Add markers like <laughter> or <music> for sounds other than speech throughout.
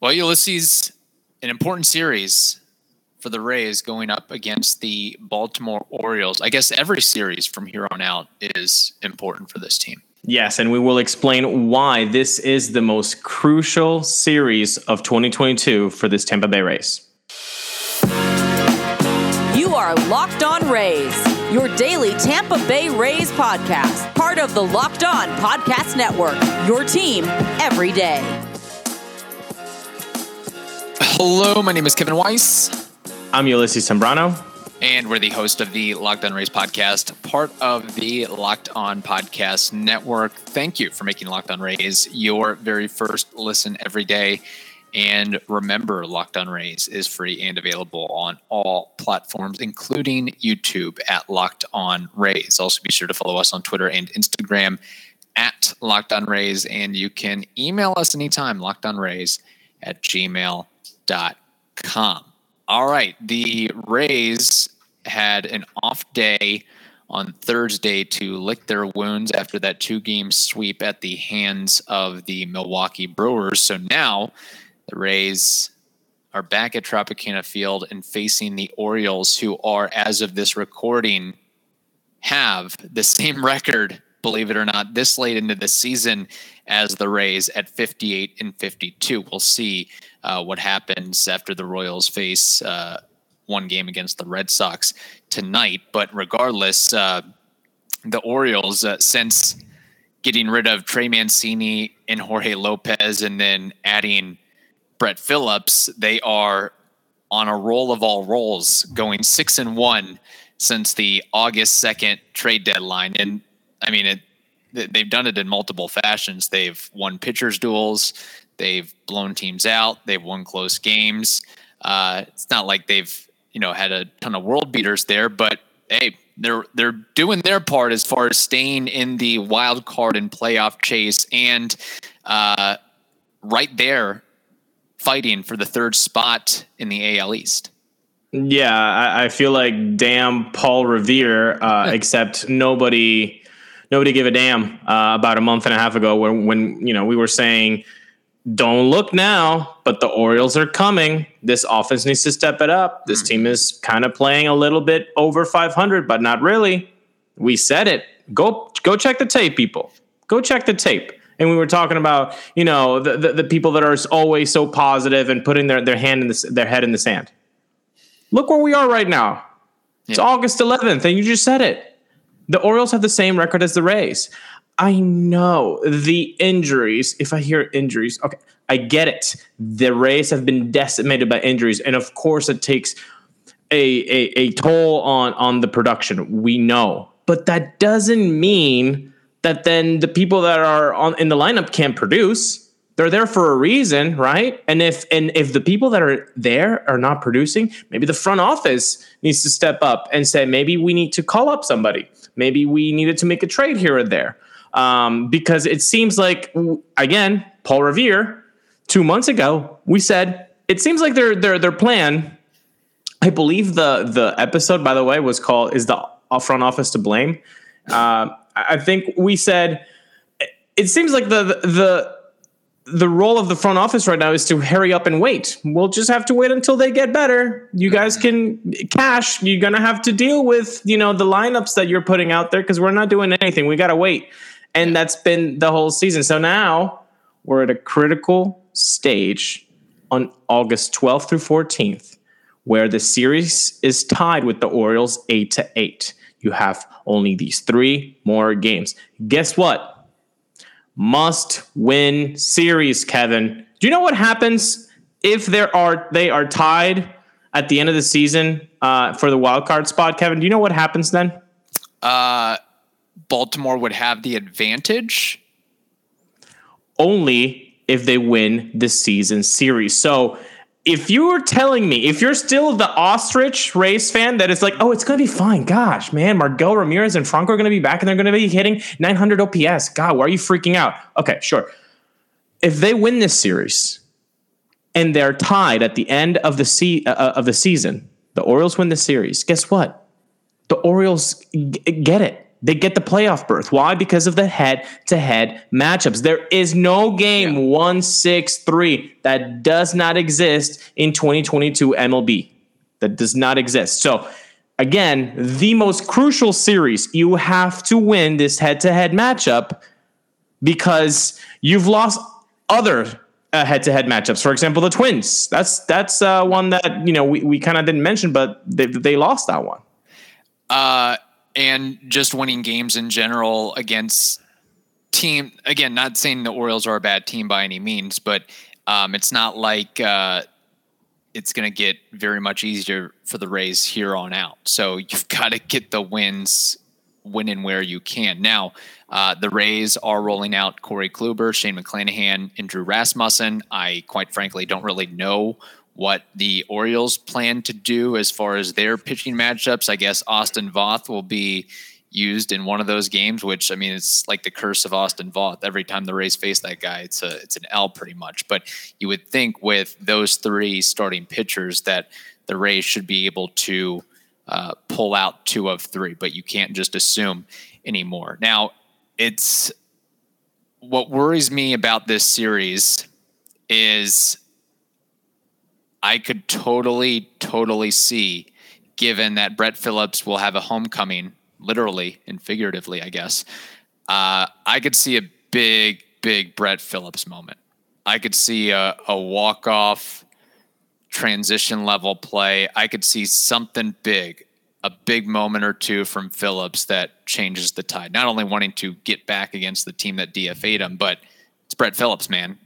Well, Ulysses, an important series for the Rays going up against the Baltimore Orioles. I guess every series from here on out is important for this team. Yes, and we will explain why this is the most crucial series of 2022 for this Tampa Bay Rays. You are Locked On Rays, your daily Tampa Bay Rays podcast, part of the Locked On Podcast Network, your team every day. Hello, my name is Kevin Weiss. I'm Ulysses Sembrano. And we're the host of the Locked On Rays podcast, part of the Locked On Podcast Network. Thank you for making Locked On Rays your very first listen every day. And remember, Locked On Rays is free and available on all platforms, including YouTube at Locked On Rays. Also, be sure to follow us on Twitter and Instagram at Locked On Rays. And you can email us anytime, lockedonrays at gmail.com. All right. The Rays had an off day on Thursday to lick their wounds after that two game sweep at the hands of the Milwaukee Brewers. So now the Rays are back at Tropicana Field and facing the Orioles, who are, as of this recording, have the same record, believe it or not, this late into the season as the Rays at 58 and 52. We'll see uh, what happens after the Royals face uh, one game against the Red Sox tonight. But regardless, uh, the Orioles, uh, since getting rid of Trey Mancini and Jorge Lopez and then adding Brett Phillips, they are on a roll of all rolls, going six and one since the August 2nd trade deadline. And I mean, it, they've done it in multiple fashions. They've won pitchers duels. They've blown teams out. They've won close games. Uh, it's not like they've you know had a ton of world beaters there, but hey, they're they're doing their part as far as staying in the wild card and playoff chase, and uh, right there fighting for the third spot in the AL East. Yeah, I, I feel like damn Paul Revere, uh, except nobody nobody gave a damn uh, about a month and a half ago when when you know we were saying don't look now, but the Orioles are coming. This offense needs to step it up. This team is kind of playing a little bit over 500, but not really. We said it. Go go check the tape, people. Go check the tape. And we were talking about, you know, the, the, the people that are always so positive and putting their, their hand in the, their head in the sand. Look where we are right now. It's August 11th, and you just said it. The Orioles have the same record as the Rays. I know the injuries. If I hear injuries, okay, I get it. The Rays have been decimated by injuries, and of course, it takes a, a, a toll on on the production. We know, but that doesn't mean that then the people that are on in the lineup can't produce. They're there for a reason, right? And if and if the people that are there are not producing, maybe the front office needs to step up and say, maybe we need to call up somebody. Maybe we needed to make a trade here or there um, because it seems like again, Paul Revere, two months ago, we said it seems like their their their plan. I believe the the episode, by the way, was called "Is the front office to blame?" Uh, I think we said it seems like the the the role of the front office right now is to hurry up and wait. We'll just have to wait until they get better. You guys can cash. You're gonna have to deal with you know the lineups that you're putting out there because we're not doing anything. We gotta wait. And that's been the whole season. So now we're at a critical stage on August 12th through 14th, where the series is tied with the Orioles 8 to 8. You have only these three more games. Guess what? Must win series, Kevin. Do you know what happens if there are they are tied at the end of the season uh, for the wild card spot, Kevin? Do you know what happens then? Uh, Baltimore would have the advantage? Only if they win the season series. So if you were telling me, if you're still the ostrich race fan that is like, oh, it's going to be fine. Gosh, man, Miguel Ramirez and Franco are going to be back and they're going to be hitting 900 OPS. God, why are you freaking out? Okay, sure. If they win this series and they're tied at the end of the se- uh, of the season, the Orioles win the series. Guess what? The Orioles g- get it they get the playoff berth. Why? Because of the head to head matchups. There is no game yeah. 1 6 3 that does not exist in 2022 MLB. That does not exist. So, again, the most crucial series, you have to win this head to head matchup because you've lost other head to head matchups. For example, the Twins. That's that's uh, one that you know we, we kind of didn't mention, but they they lost that one. Uh, and just winning games in general against team. Again, not saying the Orioles are a bad team by any means, but um, it's not like uh, it's going to get very much easier for the Rays here on out. So you've <laughs> got to get the wins when and where you can. Now, uh, the Rays are rolling out Corey Kluber, Shane McClanahan, and Drew Rasmussen. I quite frankly don't really know what the Orioles plan to do as far as their pitching matchups. I guess Austin Voth will be used in one of those games, which I mean, it's like the curse of Austin Voth. Every time the Rays face that guy, it's a it's an L pretty much. But you would think with those three starting pitchers that the Rays should be able to uh, pull out two of three, but you can't just assume anymore. Now, it's what worries me about this series is I could totally, totally see, given that Brett Phillips will have a homecoming, literally and figuratively, I guess. Uh, I could see a big, big Brett Phillips moment. I could see a, a walk off transition level play. I could see something big, a big moment or two from Phillips that changes the tide. Not only wanting to get back against the team that DFA'd him, but it's Brett Phillips, man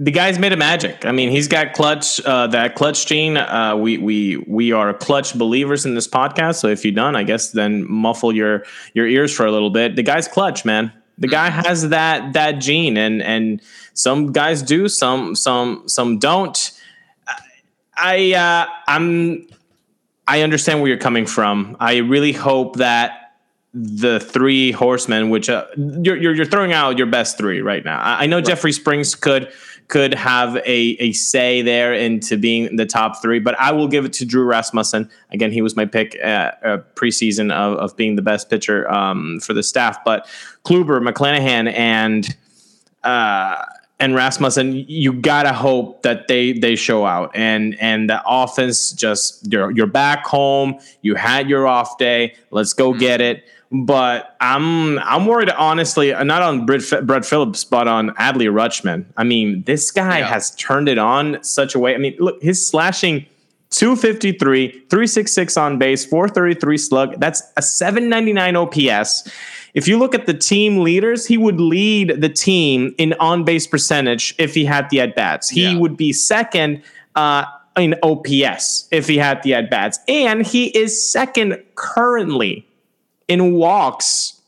the guy's made a magic. I mean, he's got clutch, uh, that clutch gene. Uh, we we we are clutch believers in this podcast. So if you don't, I guess then muffle your your ears for a little bit. The guy's clutch, man. The guy mm-hmm. has that that gene, and and some guys do, some some some don't. I uh, I'm I understand where you're coming from. I really hope that the three horsemen, which uh, you're, you're, you're throwing out your best three right now. I, I know right. Jeffrey Springs could could have a, a say there into being the top three, but I will give it to Drew Rasmussen. Again, he was my pick at, uh, preseason of, of being the best pitcher um, for the staff. But Kluber, McClanahan, and uh, and Rasmussen, you gotta hope that they they show out and and the offense just you're you're back home. You had your off day. Let's go mm-hmm. get it. But I'm I'm worried honestly, not on Brett, Brett Phillips, but on Adley Rutschman. I mean, this guy yeah. has turned it on such a way. I mean, look, his slashing 253, 366 on base, 433 slug. That's a 799 OPS. If you look at the team leaders, he would lead the team in on base percentage if he had the at bats. He yeah. would be second uh, in OPS if he had the at bats. And he is second currently in walks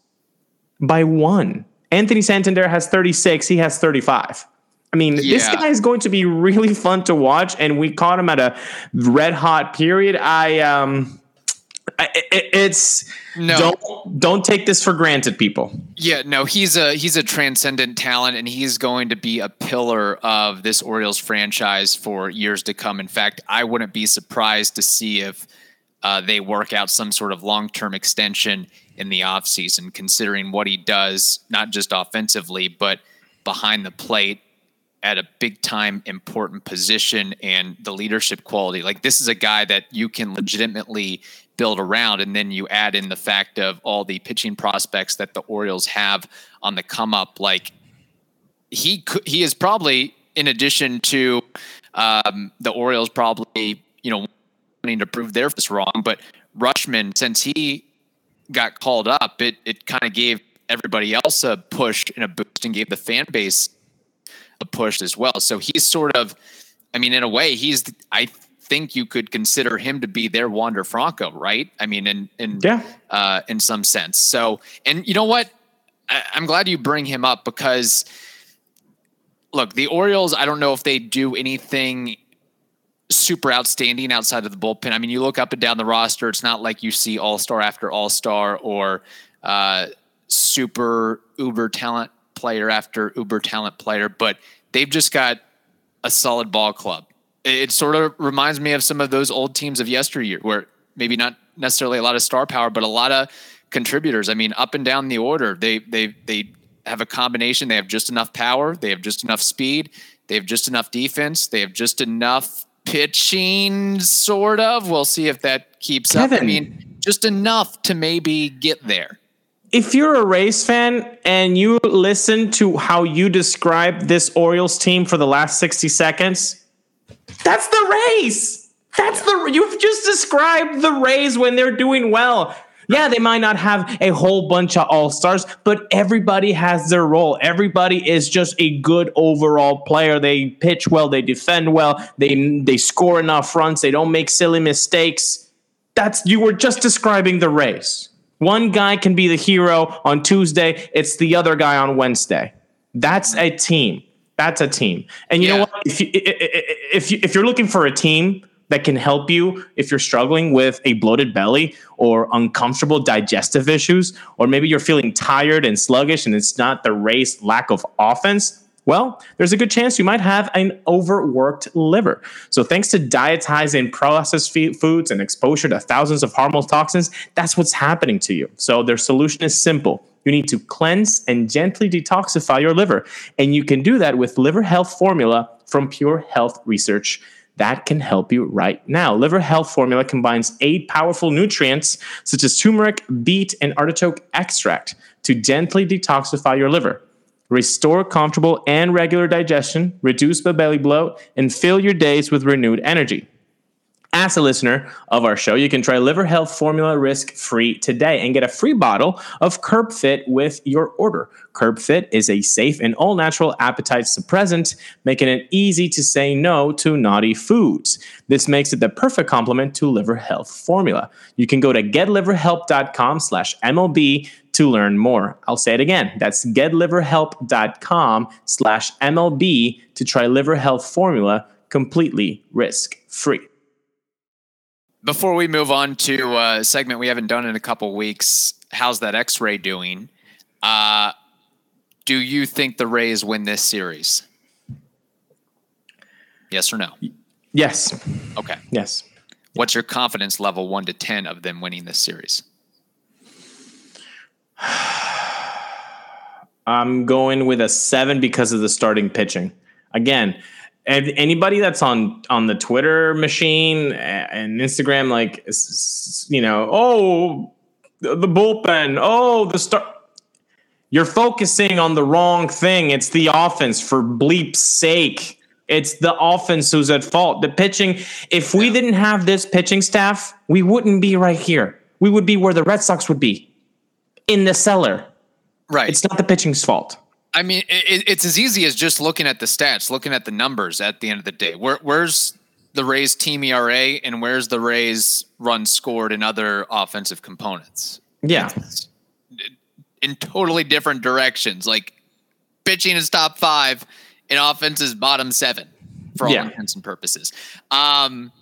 by one. Anthony Santander has 36, he has 35. I mean, yeah. this guy is going to be really fun to watch, and we caught him at a red hot period. I um, I, it, it's no don't don't take this for granted, people. Yeah, no, he's a he's a transcendent talent, and he's going to be a pillar of this Orioles franchise for years to come. In fact, I wouldn't be surprised to see if uh, they work out some sort of long term extension in the offseason, considering what he does, not just offensively, but behind the plate at a big time important position and the leadership quality. Like, this is a guy that you can legitimately build around. And then you add in the fact of all the pitching prospects that the Orioles have on the come up. Like, he could, he is probably, in addition to um, the Orioles, probably, you know, to prove their was wrong. But Rutschman, since he got called up, it it kind of gave everybody else a push and a boost and gave the fan base a push as well. So he's sort of, I mean, in a way, he's I think you could consider him to be their Wander Franco, right? I mean, in in yeah. uh, in some sense. So, and you know what? I, I'm glad you bring him up because look, the Orioles. I don't know if they do anything super outstanding outside of the bullpen. I mean, you look up and down the roster, it's not like you see all star after all star or uh, super uber talent player after uber talent player, but they've just got a solid ball club. It sort of reminds me of some of those old teams of yesteryear where maybe not necessarily a lot of star power, but a lot of contributors. I mean, up and down the order, they they they have a combination. They have just enough power. They have just enough speed. They have just enough defense. They have just enough pitching, sort of. We'll see if that keeps Kevin. up. I mean, just enough to maybe get there. If you're a race fan and you listen to how you describe this Orioles team for the last 60 seconds, that's the race. That's the you've just described the Rays when they're doing well. Yeah, they might not have a whole bunch of all stars, but everybody has their role. Everybody is just a good overall player. They pitch well, they defend well, they they score enough runs, they don't make silly mistakes. That's you were just describing the Rays. One guy can be the hero on Tuesday, it's the other guy on Wednesday. That's a team. That's a team. And you yeah. know what? If you if you if you're looking for a team that can help you if you're struggling with a bloated belly or uncomfortable digestive issues, or maybe you're feeling tired and sluggish and it's not the race lack of offense. Well, there's a good chance you might have an overworked liver. So, thanks to dietizing processed foods and exposure to thousands of harmful toxins, that's what's happening to you. So, their solution is simple. You need to cleanse and gently detoxify your liver. And you can do that with Liver Health Formula from Pure Health Research that can help you right now. Liver Health Formula combines eight powerful nutrients such as turmeric, beet, and artichoke extract to gently detoxify your liver, restore comfortable and regular digestion, reduce the belly bloat, and fill your days with renewed energy. As a listener of our show, you can try Liver Health Formula risk free today and get a free bottle of Curb Fit with your order. Curb Fit is a safe and all natural appetite suppressant, making it easy to say no to naughty foods. This makes it the perfect complement to Liver Health Formula. You can go to getliverhelp.com slash MLB to learn more. I'll say it again. That's getliverhelp.com slash MLB to try Liver Health Formula completely risk free. Before we move on to a segment we haven't done in a couple weeks, how's that X-ray doing? Uh, do you think the Rays win this series? Yes or no? Yes. Okay. Yes. What's your confidence level, one to ten, of them winning this series? <sighs> I'm going with a seven because of the starting pitching. Again, anybody that's on on the Twitter machine uh, and Instagram, like you know, oh the bullpen, oh the start. You're focusing on the wrong thing. It's the offense for bleep's sake. It's the offense who's at fault. The pitching, if we didn't have this pitching staff, we wouldn't be right here. We would be where the Red Sox would be in the cellar. Right. It's not the pitching's fault. I mean, it, it's as easy as just looking at the stats, looking at the numbers at the end of the day. Where, where's the Rays team ERA and where's the Rays runs scored and other offensive components? Yeah. It's in totally different directions. Like pitching is top five and offense is bottom seven for all yeah. intents and purposes. Um,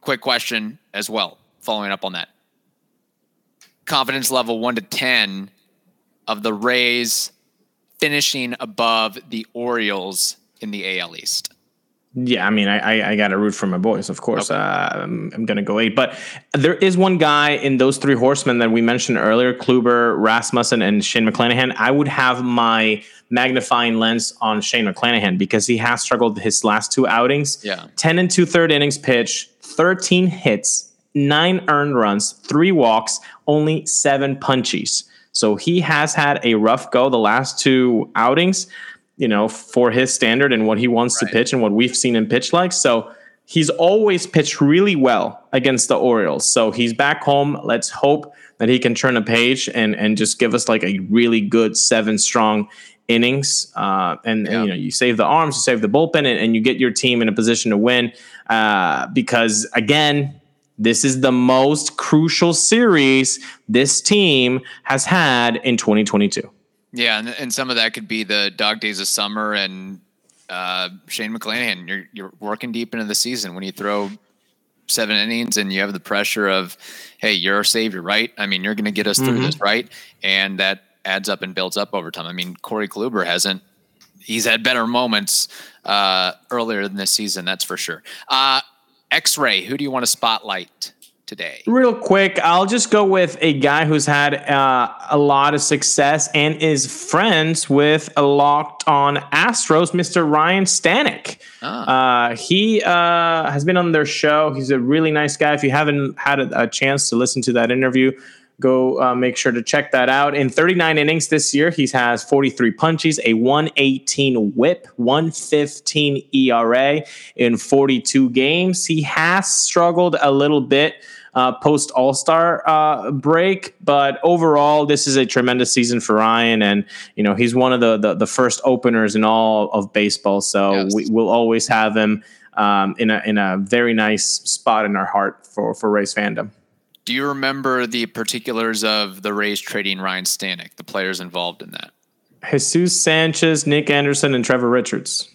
quick question as well, following up on that. Confidence level one to 10 of the Rays finishing above the Orioles in the AL East. Yeah, I mean, I I, I got to root for my boys, of course. Okay. Uh, I'm, I'm going to go eight, but there is one guy in those three horsemen that we mentioned earlier: Kluber, Rasmussen, and Shane McClanahan. I would have my magnifying lens on Shane McClanahan because he has struggled his last two outings. Yeah, ten and two third innings pitch, thirteen hits, nine earned runs, three walks, only seven punchies. So he has had a rough go the last two outings, you know, for his standard and what he wants right. to pitch and what we've seen him pitch like. So he's always pitched really well against the Orioles. So he's back home. Let's hope that he can turn a page and and just give us like a really good seven strong innings. Uh, and, yeah. and, you know, you save the arms, you save the bullpen, and, and you get your team in a position to win. Uh, because again, this is the most crucial series this team has had in 2022. Yeah, and, and some of that could be the dog days of summer and uh, Shane McClanahan. You're you're working deep into the season when you throw seven innings and you have the pressure of, hey, you're our savior, right? I mean, you're going to get us through mm-hmm. this, right? And that adds up and builds up over time. I mean, Corey Kluber hasn't. He's had better moments uh, earlier in this season, that's for sure. Uh, X Ray, who do you want to spotlight today? Real quick, I'll just go with a guy who's had uh, a lot of success and is friends with a locked on Astros, Mr. Ryan Stanek. Ah. Uh, he uh, has been on their show. He's a really nice guy. If you haven't had a, a chance to listen to that interview, go uh, make sure to check that out. In 39 innings this year, he has 43 punches, a 118 whip, 115 ERA in 42 games. He has struggled a little bit. Uh, post All Star uh, break, but overall, this is a tremendous season for Ryan, and you know he's one of the the, the first openers in all of baseball. So Yes. we, we'll always have him um, in a in a very nice spot in our heart for for Rays fandom. Do you remember the particulars of the Rays trading Ryan Stanek, the players involved in that? Jesus Sanchez, Nick Anderson, and Trevor Richards.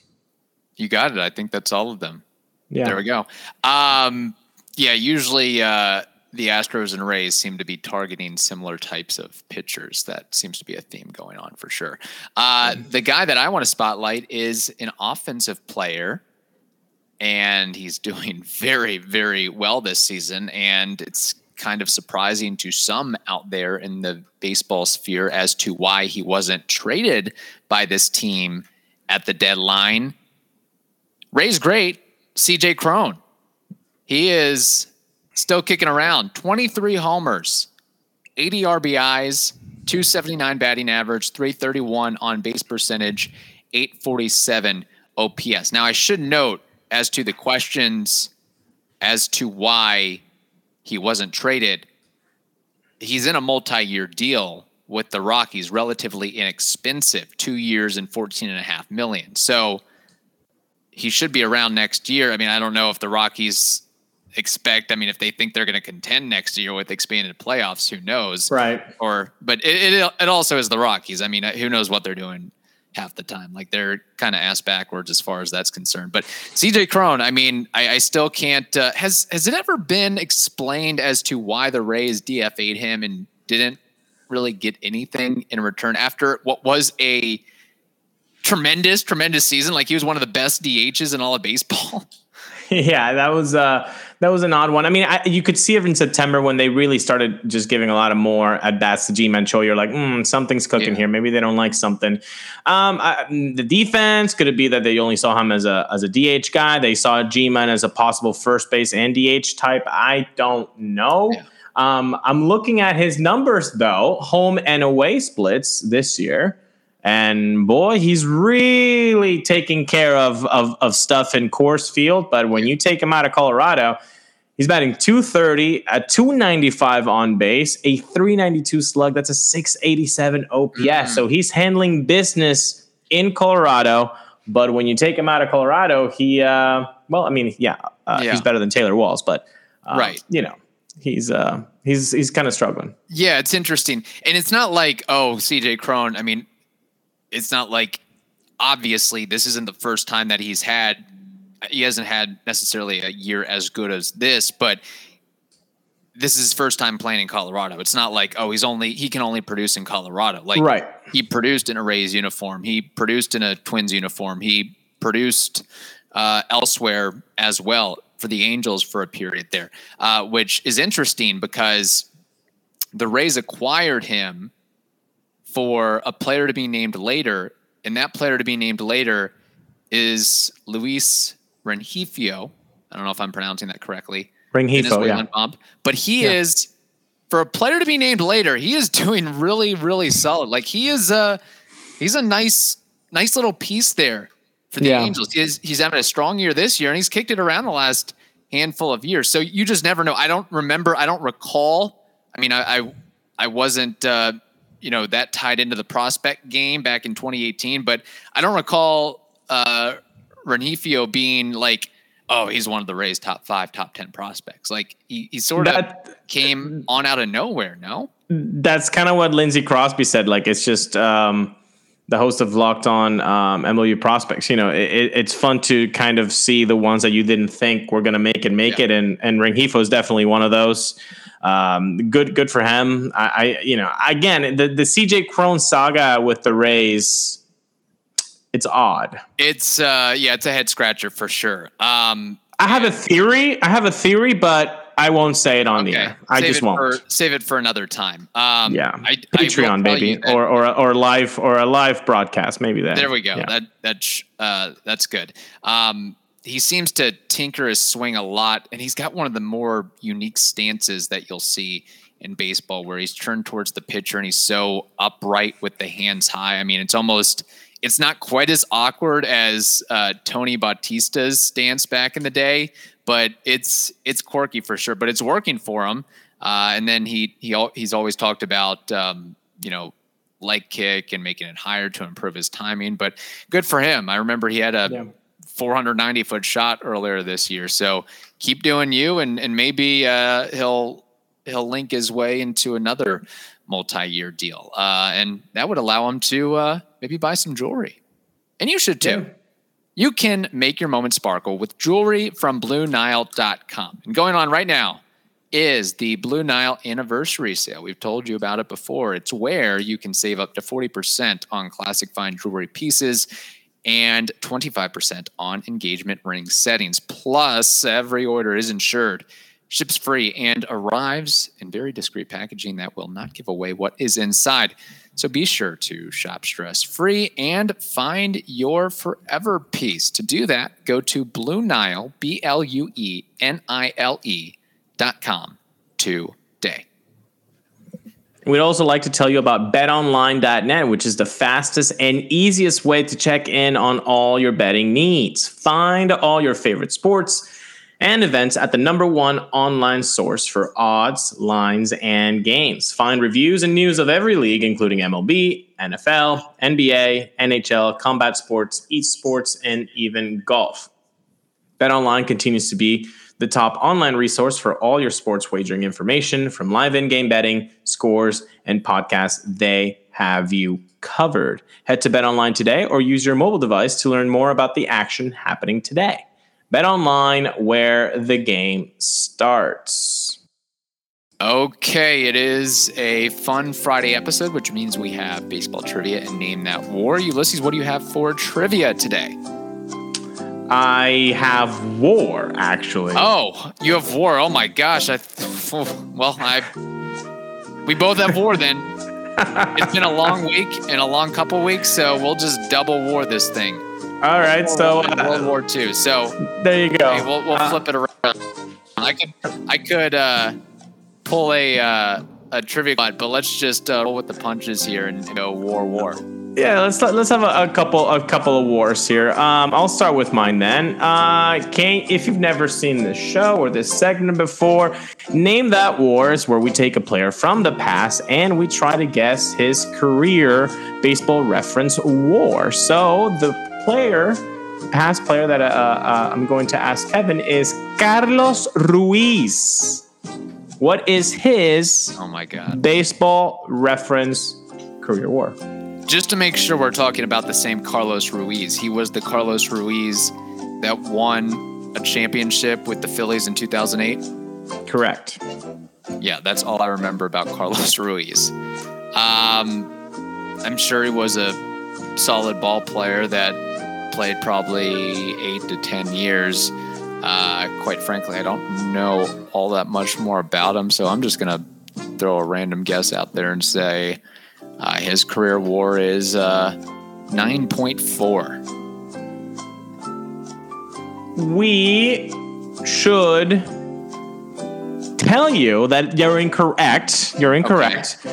You got it. I think that's all of them. Yeah. There we go. Um, yeah, usually uh, the Astros and Rays seem to be targeting similar types of pitchers. That seems to be a theme going on for sure. Uh, the guy that I want to spotlight is an offensive player, and he's <laughs> doing very, very well this season. And it's kind of surprising to some out there in the baseball sphere as to why he wasn't traded by this team at the deadline. Ray's great. CJ Cron. He is still kicking around. 23 homers, 80 RBIs, 279 batting average, 331 on base percentage, 847 OPS. Now, I should note as to the questions as to why he wasn't traded, he's in a multi year deal with the Rockies, relatively inexpensive, two years and 14 and a half million. So, he should be around next year. I mean, I don't know if the Rockies expect. I mean, if they think they're going to contend next year with expanded playoffs, who knows? Right. Or, but it, it it also is the Rockies. I mean, who knows what they're doing half the time? Like they're kind of ass backwards as far as that's concerned. But CJ Cron, I mean, I, I still can't. Uh, has has it ever been explained as to why the Rays DFA'd him and didn't really get anything in return after what was a tremendous, tremendous season. Like he was one of the best DHs in all of baseball. <laughs> yeah, that was uh, that was an odd one. I mean, I, you could see it in September when they really started just giving a lot of more at bats to Ji-Man Choi. You're like, mm, something's cooking Yeah. here. Maybe they don't like something. Um, I, the defense could it be that they only saw him as a as a DH guy? They saw Ji-Man as a possible first base and DH type. I don't know. Yeah. Um, I'm looking at his numbers though, home and away splits this year. And boy, he's really taking care of, of, of stuff in Coors Field. But when you take him out of Colorado, he's batting 230, a 295 on base, a 392 slug. That's a 687 OPS. So he's handling business in Colorado. But when you take him out of Colorado, he, uh, well, I mean, yeah, uh, Yeah. he's better than Taylor Walls, but, uh, Right. you know, he's, uh, he's, he's kind of struggling. Yeah, it's interesting. And it's not like, oh, CJ Cron, I mean, it's not like obviously this isn't the first time that he's had he hasn't had necessarily a year as good as this, but this is his first time playing in Colorado. It's not like, oh, he's only he can only produce in Colorado. Like Right. he produced in a Rays uniform. He produced in a Twins uniform. He produced uh, elsewhere as well for the Angels for a period there, uh, which is interesting because the Rays acquired him for a player to be named later, and that player to be named later is Luis Rengifo. I don't know if I'm pronouncing that correctly. Bring yeah. Bob. But he Yeah. is for a player to be named later, he is doing really, really solid. Like he is a he's a nice, nice little piece there for the Yeah. Angels. He's he's having a strong year this year, and he's kicked it around the last handful of years. So you just never know. I don't remember. I don't recall. I mean, I I, I wasn't. Uh, you know that tied into the prospect game back in 2018, but I don't recall uh, Rengifo being like, oh, he's one of the Rays' top five, top ten prospects. Like he, he sort of came on out of nowhere. No, that's kind of what Lindsey Crosby said. Like it's just um, the host of Locked On um, MiLB Prospects. You know, it, it- it's fun to kind of see the ones that you didn't think were going to make it make Yeah. it, and and Rengifo is definitely one of those. Um, good, good for him. I, I, you know, again, the the CJ Cron saga with the Rays, it's odd. it's uh, yeah, it's a head scratcher for sure. Um, I have a theory. I have a theory, but I won't say it on the air. I Save just won't. For, save it for another time. Um, yeah, I, Patreon maybe, or or or live or a live broadcast maybe. Then There we go. Yeah. That that's uh, that's good. Um, he seems to tinker his swing a lot, and he's got one of the more unique stances that you'll see in baseball, where he's turned towards the pitcher and he's so upright with the hands high. I mean, it's almost it's not quite as awkward as uh, Tony Batista's stance back in the day, but it's it's quirky for sure. But it's working for him. Uh, and then he he he's always talked about um, you know leg kick and making it higher to improve his timing. But good for him. I remember he had a Yeah. 490 foot shot earlier this year. So keep doing you, and and maybe uh, he'll he'll link his way into another multi-year deal, uh, and that would allow him to uh, maybe buy some jewelry. And you should too. Yeah. You can make your moment sparkle with jewelry from BlueNile.com. And going on right now is the Blue Nile anniversary sale. We've told you about it before. It's where you can save up to 40% on classic fine jewelry pieces and 25% on engagement ring settings. Plus, every order is insured, ships free, and arrives in very discreet packaging that will not give away what is inside. So be sure to shop stress free and find your forever piece. To do that, go to Blue Nile, B L U E N I L E dot com today. We'd also like to tell you about betonline.net, which is the fastest and easiest way to check in on all your betting needs. Find all your favorite sports and events at the number one online source for odds, lines, and games. Find reviews and news of every league, including MLB, NFL, NBA, NHL, combat sports, esports, and even golf. BetOnline continues to be the top online resource for all your sports wagering information from live in-game betting, scores, and podcasts. They have you covered. Head to BetOnline today or use your mobile device to learn more about the action happening today. BetOnline where the game starts. Okay, it is a fun Friday episode, which means we have baseball trivia and name that war. Ulysses, what do you have for trivia today? I have war actually. Oh, you have war. Oh my gosh. I well, I we both have war then. <laughs> it's been a long week and a long couple weeks, so we'll just double war this thing. All right, so World uh, War II. So there you go. hey, we'll, we'll Uh, flip it around. I could I could uh, pull a uh, a trivia, but let's just uh, roll with the punches here and go war war. Yeah, let's let's have a, a couple a couple of wars here. Um, I'll start with mine then. Uh, Kane, if you've never seen this show or this segment before, name that wars where we take a player from the past and we try to guess his career baseball reference war. So the player, past player that uh, uh, I'm going to ask Kevin is Carlos Ruiz. What is his Oh my god. baseball reference career war? Just to make sure we're talking about the same Carlos Ruiz. He was the Carlos Ruiz that won a championship with the Phillies in 2008. Correct. Yeah, that's all I remember about Carlos <laughs> Ruiz. Um, I'm sure he was a solid ball player that played probably eight to 10 years. Uh, quite frankly, I don't know all that much more about him, so I'm just going to throw a random guess out there and say uh, his career war is uh, 9.4. We should tell you that you're incorrect. You're incorrect.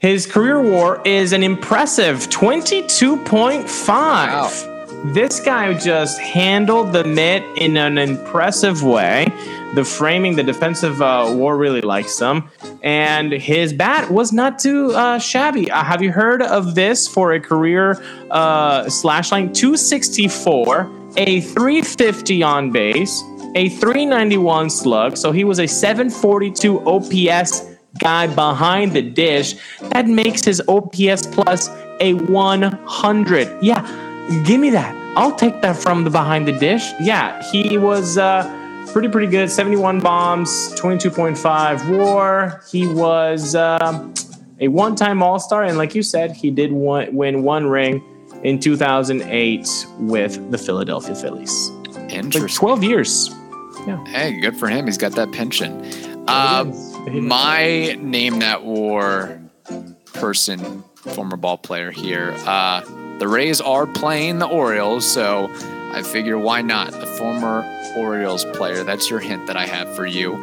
His career war is an impressive 22.5. This guy just handled the mitt in an impressive way. The framing, the defensive uh, war really likes him. And his bat was not too uh, shabby. Uh, have you heard of this for a career uh, slash line? 264, a 350 on base, a 391 slug. So he was a 742 OPS guy behind the dish. That makes his OPS plus a 100. Yeah, give me that. I'll take that from the behind the dish. Yeah, he was uh, pretty, pretty good. 71 bombs, 22.5 war. He was uh, a one time All Star. And like you said, he did one, win one ring in 2008 with the Philadelphia Phillies. Like Interesting. 12 years. Yeah. Hey, good for him. He's got that pension. Uh, my name that war person, former ball player here. Uh, the Rays are playing the Orioles, so I figure why not? A former Orioles player. That's your hint that I have for you.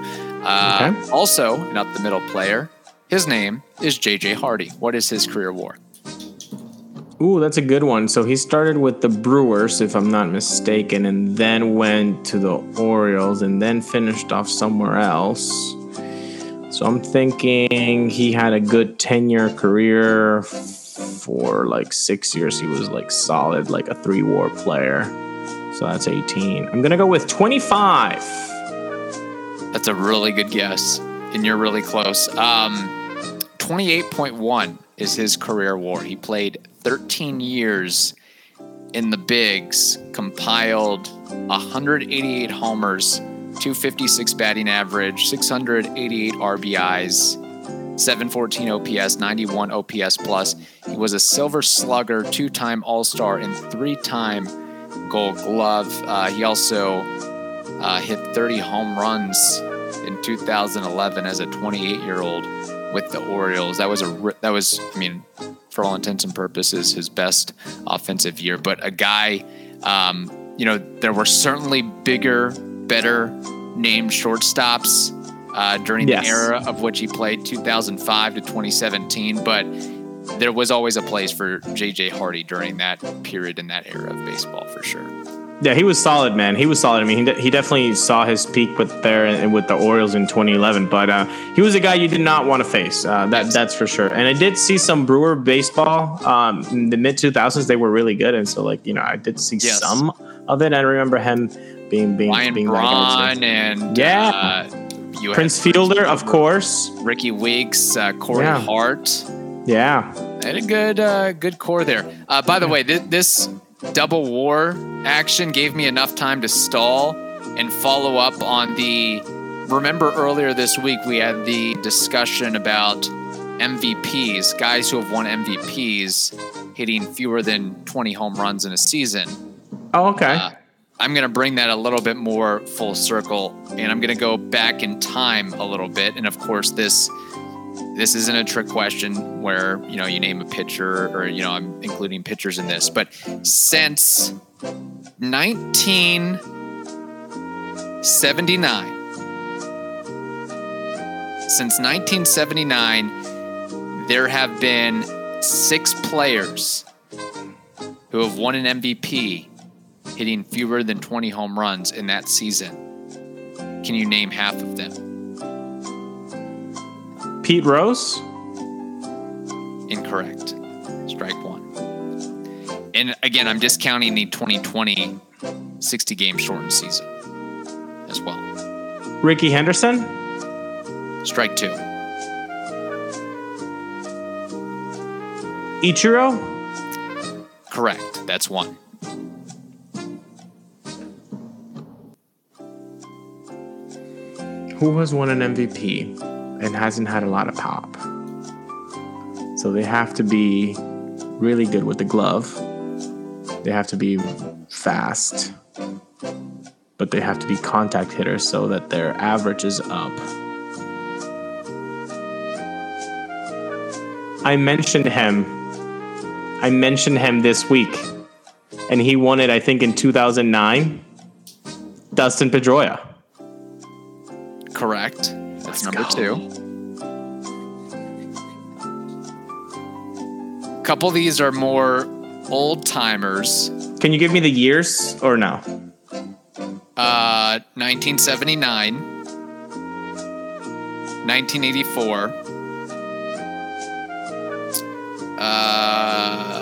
Uh, Okay. Also, not the middle player. His name is JJ Hardy. What is his career war? Ooh, that's a good one. So he started with the Brewers, if I'm not mistaken, and then went to the Orioles and then finished off somewhere else. So I'm thinking he had a good 10 year career for like six years. He was like solid, like a three war player. So that's 18. I'm going to go with 25. That's a really good guess, and you're really close. Um, 28.1 is his career war. He played 13 years in the bigs, compiled 188 homers, 256 batting average, 688 RBIs, 714 OPS, 91 OPS plus. He was a Silver Slugger, two-time All-Star, and three-time Gold Glove. Uh, he also uh, hit 30 home runs in 2011 as a 28 year old with the Orioles. That was a that was I mean for all intents and purposes his best offensive year. But a guy, um, you know, there were certainly bigger, better named shortstops uh, during Yes. the era of which he played 2005 to 2017, but. There was always a place for JJ Hardy during that period in that era of baseball, for sure. Yeah, he was solid, man. He was solid. I mean, he, de- he definitely saw his peak with there and with the Orioles in 2011. But uh, he was a guy you did not want to face. Uh, that that's for sure. And I did see some Brewer baseball um, in the mid 2000s. They were really good, and so like you know, I did see Yes. some of it. And I remember him being being Ryan being Braun and Yeah. uh, you Prince Fielder, of course. Rickie Weeks, uh, Corey Yeah. Hart. Yeah, had a good uh, good core there. Uh, by the way, th- this double war action gave me enough time to stall and follow up on the. Remember earlier this week we had the discussion about MVPs, guys who have won MVPs hitting fewer than 20 home runs in a season. Oh, okay. Uh, I'm going to bring that a little bit more full circle, and I'm going to go back in time a little bit. And of course, this this isn't a trick question where you know you name a pitcher or you know I'm including pitchers in this, but since 1979, since 1979, there have been six players who have won an MVP hitting fewer than 20 home runs in that season. Can you name half of them? Pete Rose. Incorrect. Strike one. And again, I'm discounting the 2020 60 game shortened season as well. Rickey Henderson. Strike two. Ichiro. Correct. That's one. Who has won an MVP and hasn't had a lot of pop. So they have to be really good with the glove. They have to be fast, but they have to be contact hitters so that their average is up. I mentioned him. I mentioned him this week, and he won it, I think, in 2009. Dustin Pedroia. Correct. That's number go. two. Couple of these are more old timers. Can you give me the years or no? Uh, 1979, 1984. Uh,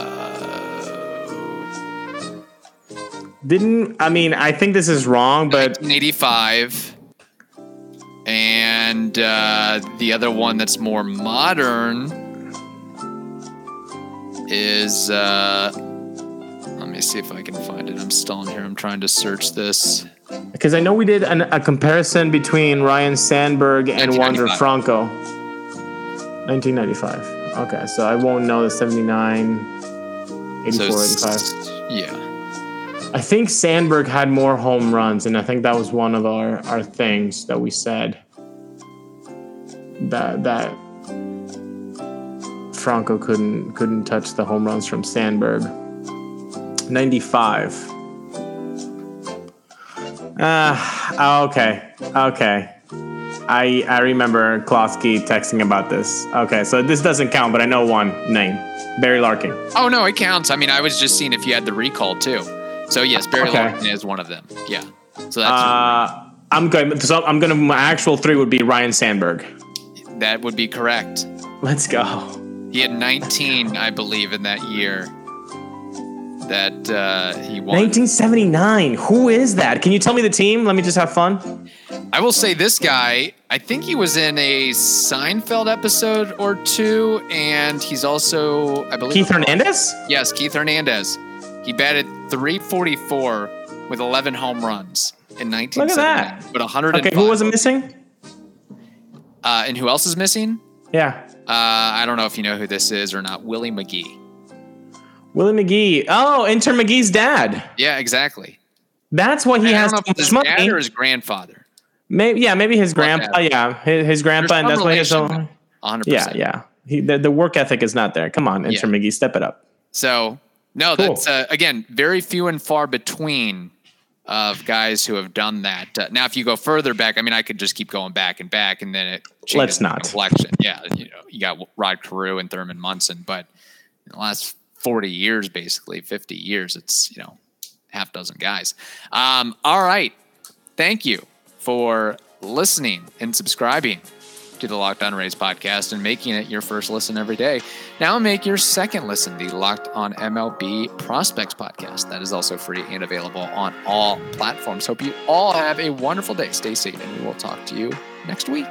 Didn't I mean I think this is wrong, but 1985. And uh, the other one that's more modern is. Uh, let me see if I can find it. I'm stalling here. I'm trying to search this. because I know we did an, a comparison between Ryne Sandberg and Wander Franco. 1995. Okay, so I won't know the 79, 84, So 85. yeah. I think Sandberg had more home runs, and I think that was one of our, our things that we said that that Franco couldn't couldn't touch the home runs from Sandberg. Ninety five. Ah, okay, okay. I I remember Klosky texting about this. Okay, so this doesn't count, but I know one name, Barry Larkin. Oh no, it counts. I mean, I was just seeing if you had the recall too. So yes, Barry Okay. Larkin is one of them. Yeah. So that's Uh, I'm going. So I'm gonna. My actual three would be Ryan Sandberg. That would be correct. Let's go. He had 19, I believe, in that year that uh, he won. 1979. Who is that? Can you tell me the team? Let me just have fun. I will say this guy. I think he was in a Seinfeld episode or two, and he's also, I believe, Keith Hernandez. Yes, Keith Hernandez. He batted 344 with 11 home runs in 1979. Look at that. But 105. Okay, who wasn't missing? Uh, and who else is missing? Yeah, Uh, I don't know if you know who this is or not. Willie McGee. Willie McGee. Oh, Inter McGee's dad. Yeah, exactly. That's what he I has don't know if his money. dad or his grandfather. Maybe, yeah, maybe his grandpa. yeah. His, his grandpa, and that's why he has so. 100%. Yeah, yeah. He, the, the work ethic is not there. Come on, Inter Yeah. McGee, step it up. So, no, Cool. that's, uh, again, very few and far between of guys who have done that. Uh, now, if you go further back, I mean, I could just keep going back and back, and then it changes Let's not. complexion. Yeah, you know, you got Rod Carew and Thurman Munson, but in the last forty years, basically fifty years, it's you know half dozen guys. Um, all right, thank you for listening and subscribing to the Locked On Rays podcast and making it your first listen every day. Now make your second listen the Locked On MLB Prospects podcast. That is also free and available on all platforms. Hope you all have a wonderful day. Stay safe, and we will talk to you next week.